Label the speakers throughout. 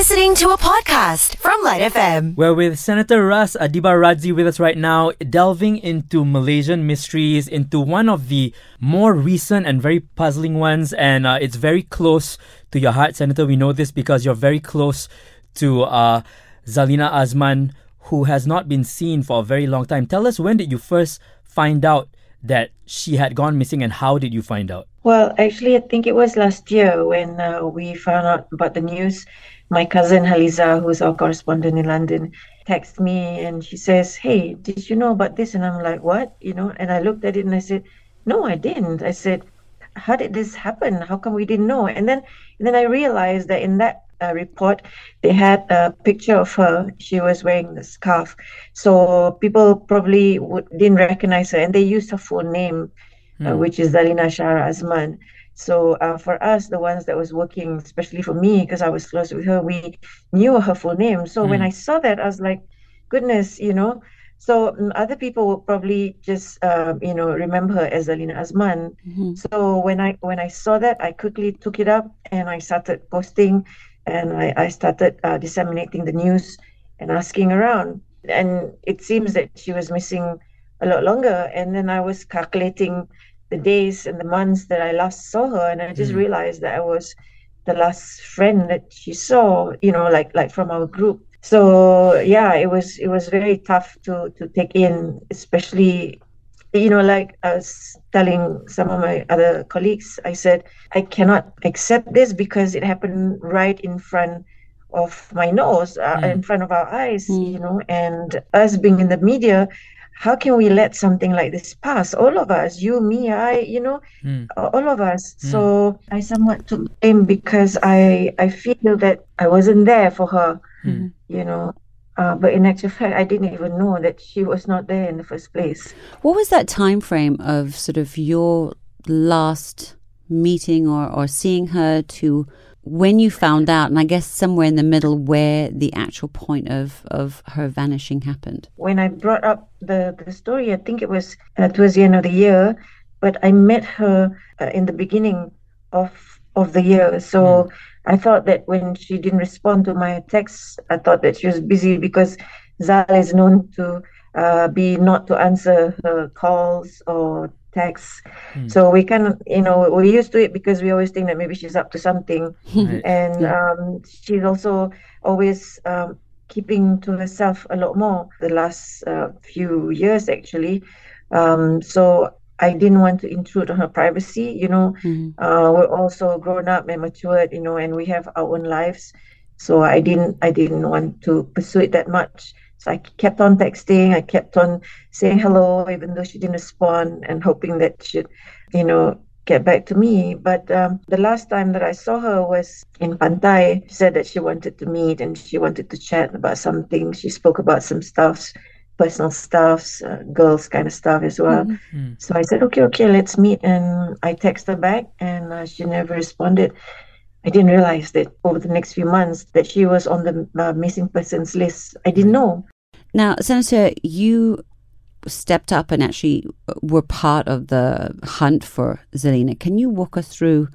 Speaker 1: listening to a podcast from Lite FM.
Speaker 2: We're with Senator Ras Adiba Radzi with us right now, delving into Malaysian mysteries, into one of the more recent and very puzzling ones. And uh, it's very close to your heart, Senator. We know this because you're very close to uh, Zalina Azman, who has not been seen for a very long time. Tell us, when did you first find out that she had gone missing and how did you find out?
Speaker 3: Well, actually, I think it was last year when uh, we found out about the news. My cousin Haliza, who's our correspondent in London, texted me and she says, Hey, did you know about this? And I'm like, What? You know, and I looked at it and I said, No, I didn't. I said, How did this happen? How come we didn't know? And then and then I realized that in that uh, report, they had a picture of her. She was wearing the scarf, so people probably would, didn't recognize her, and they used her full name, mm. uh, hmm. which is Zalina Shahra Azman. So uh, for us, the ones that was working, especially for me, because I was close with her, we knew her full name. So mm. when. I saw that, I was like, goodness, you know. So um, other people will probably just, uh, you know, remember her as Zalina Azman. Mm-hmm. So when I when I saw that, I quickly took it up and I started posting and I, I started uh, disseminating the news and asking around. And it seems that she was missing a lot longer. And then I was calculating the days and the months that I last saw her, and I just mm. realized that I was the last friend that she saw. You know, like like from our group. So yeah, it was it was very tough to to take in, especially you know, like I was telling some of my other colleagues, I said, I cannot accept this because it happened right in front of my nose, uh, mm. in front of our eyes, mm. you know, and us being in the media, how can we let something like this pass? All of us, you, me, I, you know, mm. all of us. Mm. So I somewhat took blame because I I feel that I wasn't there for her, mm. you know, uh, but in actual fact, I didn't even know that she was not there in the first place.
Speaker 4: What was that time frame of sort of your last meeting or, or seeing her to when you found out, and I guess somewhere in the middle where the actual point of, of her vanishing happened?
Speaker 3: When I brought up the, the story, I think it was uh, towards the end of the year, but I met her uh, in the beginning of of the year. So mm. I thought that when she didn't respond to my texts, I thought that she was busy because Zal is known to uh, be not to answer her calls or texts. Mm. So we kind of, you know, we're used to it because we always think that maybe she's up to something. Right. And um, she's also always um, keeping to herself a lot more the last uh, few years, actually. Um, so I didn't want to intrude on her privacy. You know, mm-hmm. uh, we're also grown up and matured. You know, and we have our own lives. So I didn't, I didn't want to pursue it that much. So I kept on texting. I kept on saying hello, even though she didn't respond, and hoping that she'd, you know, get back to me. But um, the last time that I saw her was in Pantai. She said that she wanted to meet and she wanted to chat about something. She spoke about some stuffs personal stuffs, uh, girls kind of stuff as well. Mm-hmm. So I said, okay, okay, let's meet. And I texted her back, and uh, she never responded. I didn't realize that over the next few months that she was on the uh, missing persons list. I didn't know.
Speaker 4: Now, Senator, you stepped up and actually were part of the hunt for Zalina. Can you walk us through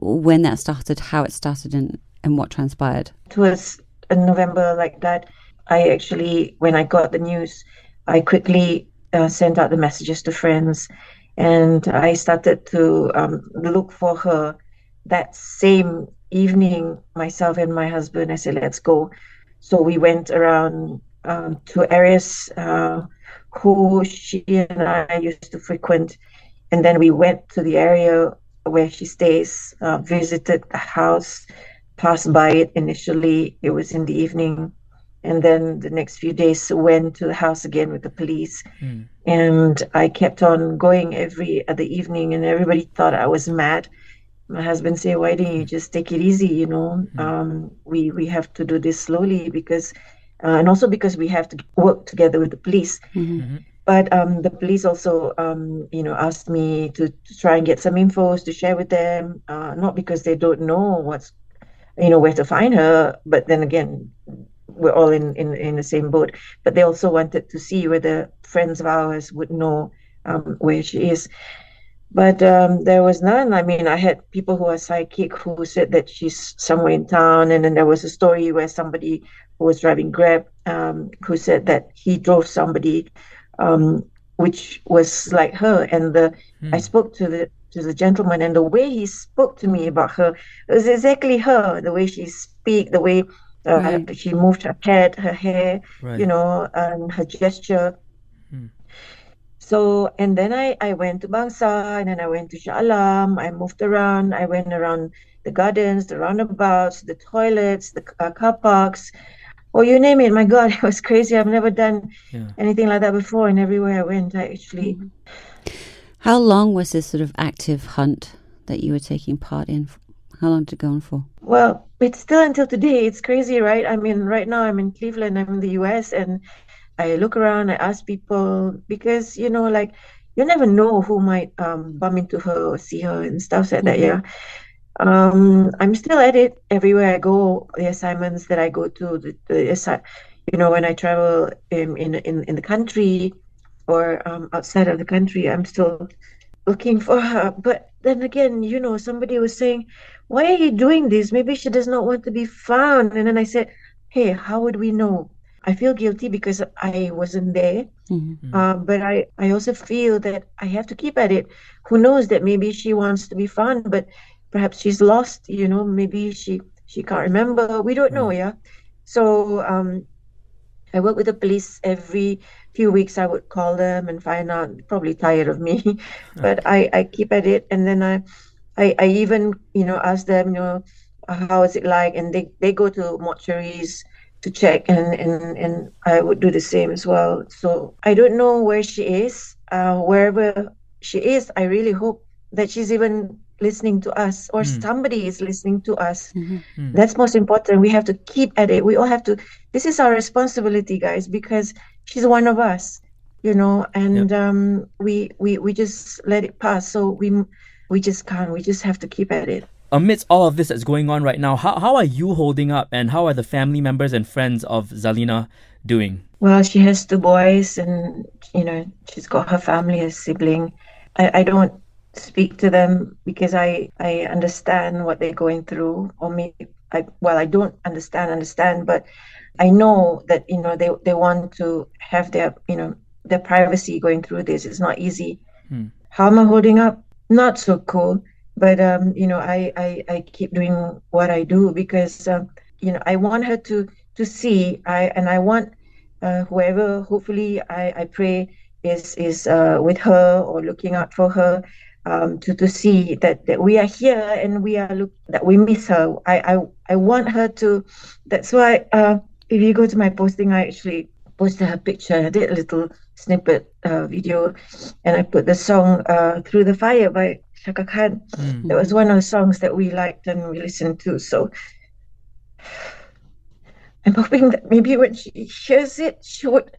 Speaker 4: when that started, how it started, and, and what transpired?
Speaker 3: It was in November like that. I actually, when I got the news, I quickly uh, sent out the messages to friends and I started to um, look for her that same evening. Myself and my husband, I said, let's go. So we went around um, to areas uh, who she and I used to frequent. And then we went to the area where she stays, uh, visited the house, passed by it initially. It was in the evening and then the next few days went to the house again with the police mm. and i kept on going every other evening and everybody thought i was mad my husband said why don't you just take it easy you know mm. um, we we have to do this slowly because uh, and also because we have to work together with the police mm-hmm. mm-hmm. but um, the police also um, you know asked me to, to, try and get some infos to share with them uh, not because they don't know what's you know where to find her but then again we're all in, in, in the same boat. But they also wanted to see whether friends of ours would know um, where she is. But um, there was none. I mean, I had people who are psychic who said that she's somewhere in town, and then there was a story where somebody who was driving Grab um, who said that he drove somebody, um, which was like her, and the I spoke to the to the gentleman, and the way he spoke to me about her was exactly her. The way she speak, the way uh,
Speaker 4: Right.
Speaker 3: she moved her head, her hair,
Speaker 2: Right.
Speaker 3: you know, and her gesture. So, and then I, I went to Bangsar, and then I went to Shah Alam. I moved around. I went around the gardens, the roundabouts, the toilets, the uh, car parks. Oh, you name it. My God, it was crazy. I've never done
Speaker 2: Yeah.
Speaker 3: anything like that before. And everywhere I went, I actually,
Speaker 4: How long was this sort of active hunt that you were taking part in? How long did it go on for?
Speaker 3: well, it's still until today. It's crazy, right? I mean, right now I'm in Cleveland, I'm in the US, and I look around, I ask people because, you know, like you never know who might um, bump into her or see her and stuff like that. Yeah. Um, I'm still at it everywhere I go. The assignments that I go to, the, the assi- you know, when I travel in in in, in the country or um, outside of the country, I'm still looking for her. But then again, you know, somebody was saying, "Why are you doing this? Maybe she does not want to be found." And then I said, "Hey, how would we know?" I feel guilty because I wasn't there,
Speaker 4: Mhm.
Speaker 3: uh, but I, I also feel that I have to keep at it. Who knows that maybe she wants to be found, but perhaps she's lost. You know, maybe she she can't remember. We don't know, yeah. So um, I work with the police every few weeks. I would call them and find out. Probably tired of me, but I I keep at it, and then I I, I even you know ask them you know how is it like, and they they go to mortuaries to check, and and and I would do the same as well. So I don't know where she is. Uh, wherever she is, I really hope that she's even listening to us or somebody is listening to us. That's most important. We have to keep at it. We all have to. This is our responsibility, guys, because she's one of us, you know, and um, we we we just let it pass. So we we just can't. We just have to keep at it.
Speaker 2: Amidst all of this that's going on right now, how, how are you holding up and how are the family members and friends of Zalina doing?
Speaker 3: Well, she has two boys, and you know, she's got her family, her sibling. I, I don't speak to them because I I understand what they're going through, or maybe I well, I don't understand understand, but I know that you know they they want to have their you know their privacy going through this. It's not easy. Hmm. How am I holding up? Not so cool, but um, you know, I I, I keep doing what I do because um, you know I want her to to see. I and I want uh, whoever hopefully I, I pray is is uh, with her or looking out for her um, to to see that, that we are here and we are look that we miss her. I I, I want her to. That's why uh, if you go to my posting, I actually posted her picture. I did a little snippet uh, video, and I put the song uh, "Through the Fire" by Chaka Khan. That was one of the songs that we liked and we listened to. So I'm hoping that maybe when she hears it, she would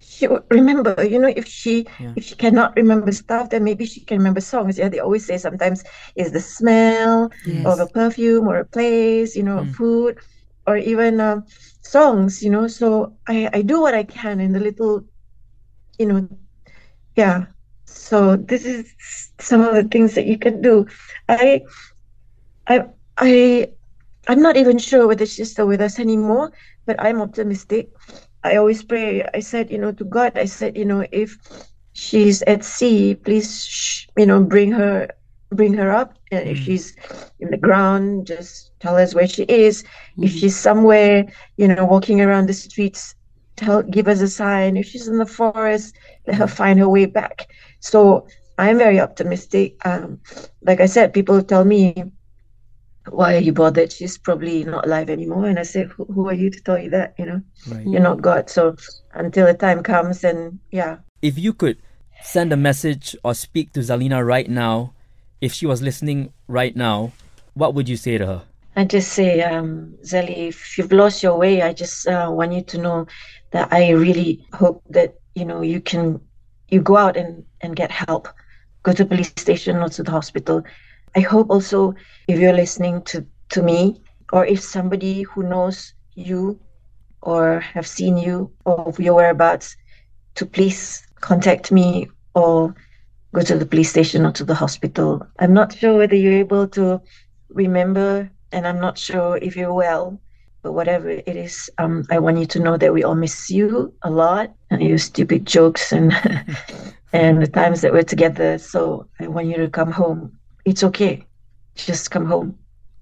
Speaker 3: she would remember. You know, if she
Speaker 2: Yeah.
Speaker 3: if she cannot remember stuff, then maybe she can remember songs. Yeah, they always say sometimes is the smell of a perfume or a place, you know, food, or even um, songs. You know, so I I do what I can in the little, you know, yeah. So this is some of the things that you can do. I I I I'm not even sure whether she's still with us anymore, but I'm optimistic. I always pray. I said, you know, to God, I said, you know, if she's at sea, please, you know, bring her, bring her up. And if she's in the ground, just tell us where she is. If she's somewhere, you know, walking around the streets, tell, give us a sign. If she's in the forest, let her find her way back. So I'm very optimistic. Um, like I said, people tell me, why are you bothered? She's probably not alive anymore. And I said, who, who are you to tell you that? You know,
Speaker 2: Right.
Speaker 3: you're not God. So until the time comes, and yeah,
Speaker 2: If you could send a message or speak to Zalina right now, if she was listening right now, what would you say to her?
Speaker 3: I just say, um, Zelly, if you've lost your way, I just uh, want you to know that I really hope that you know you can you go out and and get help, go to police station or to the hospital. I hope also if you're listening to to me or if somebody who knows you or have seen you or your whereabouts, to please contact me or go to the police station or to the hospital. I'm not sure whether you're able to remember, and I'm not sure if you're well. But whatever it is, um, I want you to know that we all miss you a lot and your stupid jokes and and the times that we're together. So I want you to come home. It's okay. Just come home.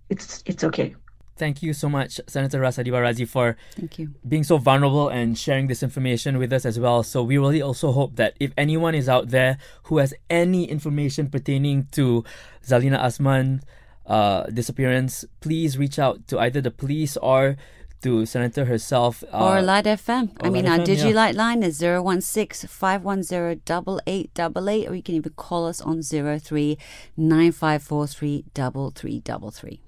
Speaker 3: It's it's okay.
Speaker 2: Thank you so much, Senator Ras Adiba for
Speaker 4: Thank you.
Speaker 2: being so vulnerable and sharing this information with us as well. So we really also hope that if anyone is out there who has any information pertaining to Zalina Azman uh, disappearance, please reach out to either the police or to Senator herself.
Speaker 4: or
Speaker 2: uh,
Speaker 4: Lite FM. I mean,
Speaker 2: Light
Speaker 4: our
Speaker 2: FM, yeah.
Speaker 4: DigiLight line is 016 510 8888, or you can even call us on 03 9543 3333.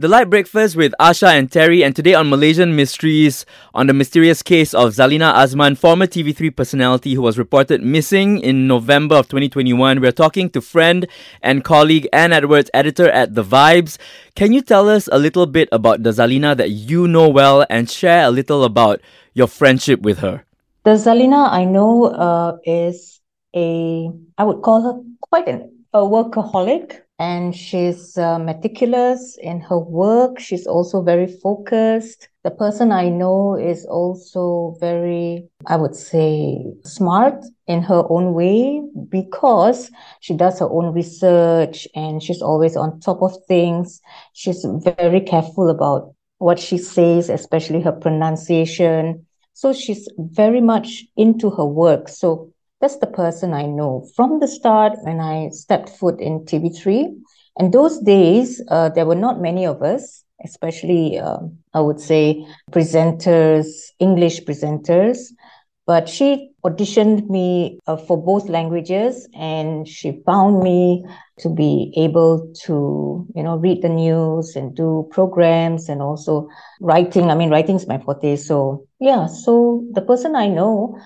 Speaker 2: The Lite Breakfast with Asha and Terry, and today on Malaysian Mysteries, on the mysterious case of Zalina Azman, former TV3 personality who was reported missing in November of 2021. We're talking to friend and colleague Anne Edwards, editor at The Vibes. Can you tell us a little bit about the Zalina that you know well and share a little about your friendship with her?
Speaker 5: The Zalina I know uh, is a, I would call her quite an, a workaholic, and she's uh, meticulous in her work. She's also very focused. The person I know is also very, I would say, smart in her own way because she does her own research and she's always on top of things. She's very careful about what she says, especially her pronunciation. So she's very much into her work. So that's the person I know from the start when I stepped foot in TV3. And those days, uh, there were not many of us, especially, um, I would say, presenters, English presenters. But she auditioned me uh, for both languages and she found me to be able to, you know, read the news and do programs and also writing. I mean, writing is my forte. So, yeah. So the person I know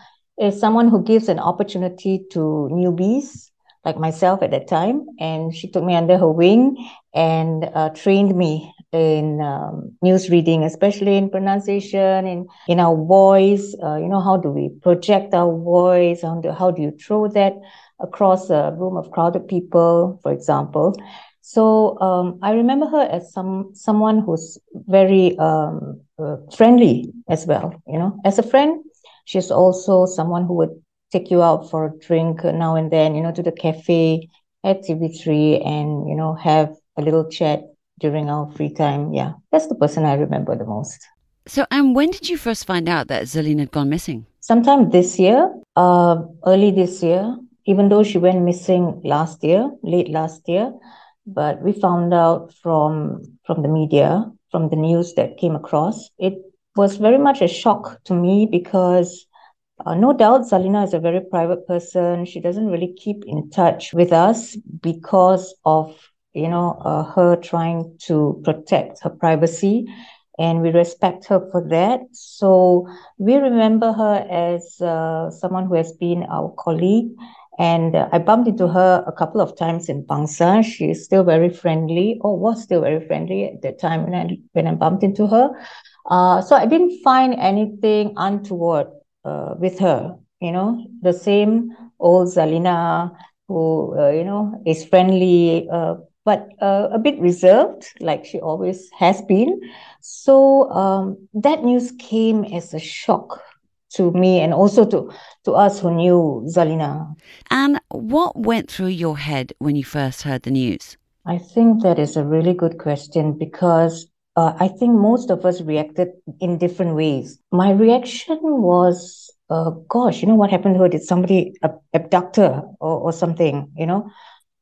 Speaker 5: is someone who gives an opportunity to newbies like myself at that time. And she took me under her wing and uh, trained me in um, news reading, especially in pronunciation, in, in our voice. Uh, you know, how do we project our voice? How do, how do you throw that across a room of crowded people, for example? So um, I remember her as some someone who's very um, uh, friendly as well. You know, as a friend, she's also someone who would take you out for a drink now and then, you know, to the cafe at TV3 and, you know, have a little chat during our free time. Yeah, that's the person I remember the most.
Speaker 4: So, and when did you first find out that Zalina had gone missing?
Speaker 5: Sometime this year, uh, early this year, even though she went missing last year, late last year, but we found out from from the media, from the news that came across. It was very much a shock to me because uh, no doubt Zalina is a very private person. She doesn't really keep in touch with us because of you know uh, her trying to protect her privacy and we respect her for that so we remember her as uh, someone who has been our colleague and uh, I bumped into her a couple of times in Bangsar. She is still very friendly, or was still very friendly at the time when I when I bumped into her. Uh, so I didn't find anything untoward uh, with her. You know, the same old Zalina who uh, you know is friendly, uh, but uh, a bit reserved, like she always has been. So um, that news came as a shock to me and also to to us who knew Zalina.
Speaker 4: And what went through your head when you first heard the news?
Speaker 5: I think that is a really good question because uh, I think most of us reacted in different ways. My reaction was, uh, gosh, you know what happened to her? Did somebody ab- abduct her or, or something, you know?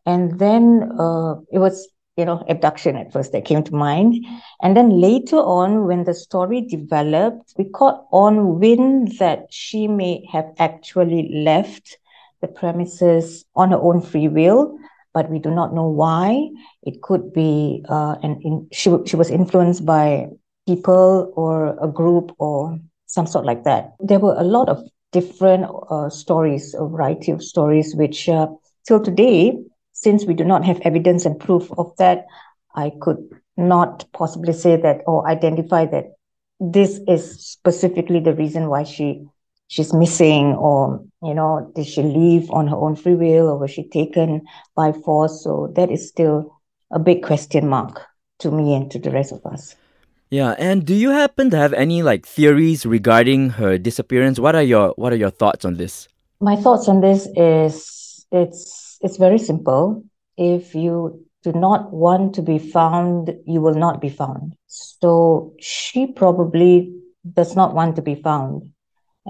Speaker 5: And then uh, it was, you know, abduction at first that came to mind. And then later on, when the story developed, we caught on wind that she may have actually left the premises on her own free will but we do not know why. It could be uh, in, she she was influenced by people or a group or some sort like that. There were a lot of different uh, stories, a variety of stories, which uh, till today, since we do not have evidence and proof of that, I could not possibly say that or identify that this is specifically the reason why she she's missing or you know did she leave on her own free will or was she taken by force? So that is still a big question mark to me and to the rest of us.
Speaker 2: Yeah and do you happen to have any like theories regarding her disappearance? What are your what are your thoughts on this?
Speaker 5: My thoughts on this is it's it's very simple. If you do not want to be found you will not be found. So she probably does not want to be found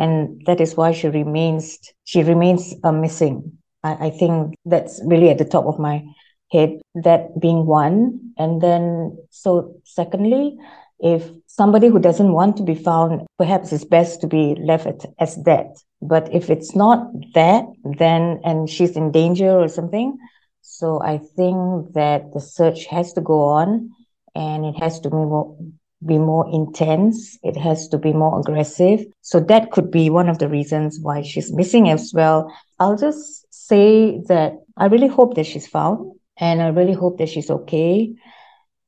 Speaker 5: and that is why she remains she remains uh, missing. I, I think that's really at the top of my head that being one. And then so secondly if somebody who doesn't want to be found perhaps it's best to be left at, as that. But if it's not that then and she's in danger or something so i think that the search has to go on and it has to be more be more intense. It has to be more aggressive. So that could be one of the reasons why she's missing as well. I'll just say that I really hope that she's found and I really hope that she's okay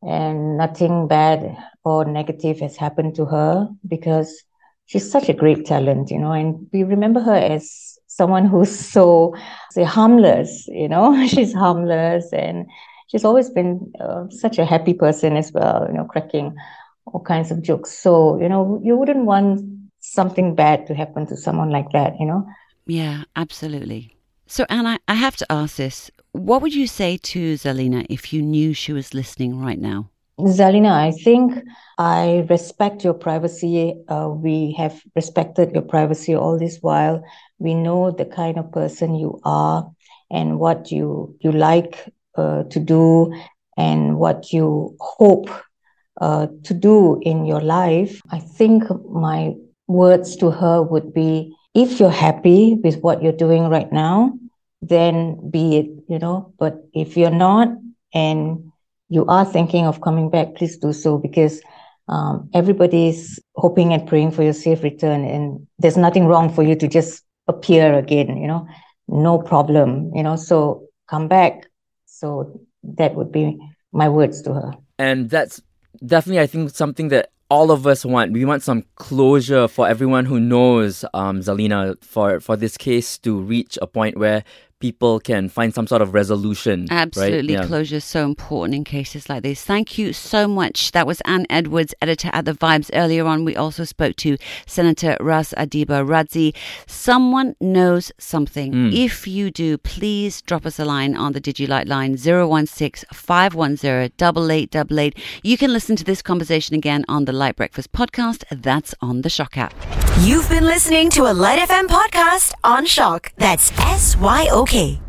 Speaker 5: and nothing bad or negative has happened to her because she's such a great talent, you know, and we remember her as someone who's so say harmless, you know, she's harmless and she's always been uh, such a happy person as well, you know, cracking all kinds of jokes. So, you know, you wouldn't want something bad to happen to someone like that, you know?
Speaker 4: Yeah, absolutely. So, Anne, I have to ask this. What would you say to Zalina if you knew she was listening right now?
Speaker 5: Zalina, I think I respect your privacy. Uh, we have respected your privacy all this while. We know the kind of person you are and what you you like uh, to do and what you hope uh, to do in your life, I think my words to her would be if you're happy with what you're doing right now, then be it, you know. But if you're not and you are thinking of coming back, please do so because um, everybody's hoping and praying for your safe return. And there's nothing wrong for you to just appear again, you know, no problem, you know. So come back. So that would be my words to her.
Speaker 2: And that's definitely, I think something that all of us want. We want some closure for everyone who knows um, Zalina for for this case to reach a point where people can find some sort of resolution.
Speaker 4: Absolutely.
Speaker 2: Right? Yeah.
Speaker 4: Closure is so important in cases like this. Thank you so much. That was Anne Edwards, editor at The Vibes. Earlier on, we also spoke to Senator Ras Adiba Radzi. Someone knows something.
Speaker 2: Mm.
Speaker 4: If you do, please drop us a line on the DigiLight line 016 510 8888. You can listen to this conversation again on the Lite Breakfast podcast. That's on the SYOK app.
Speaker 1: You've been listening to a Lite FM podcast on SYOK. That's S Y O K.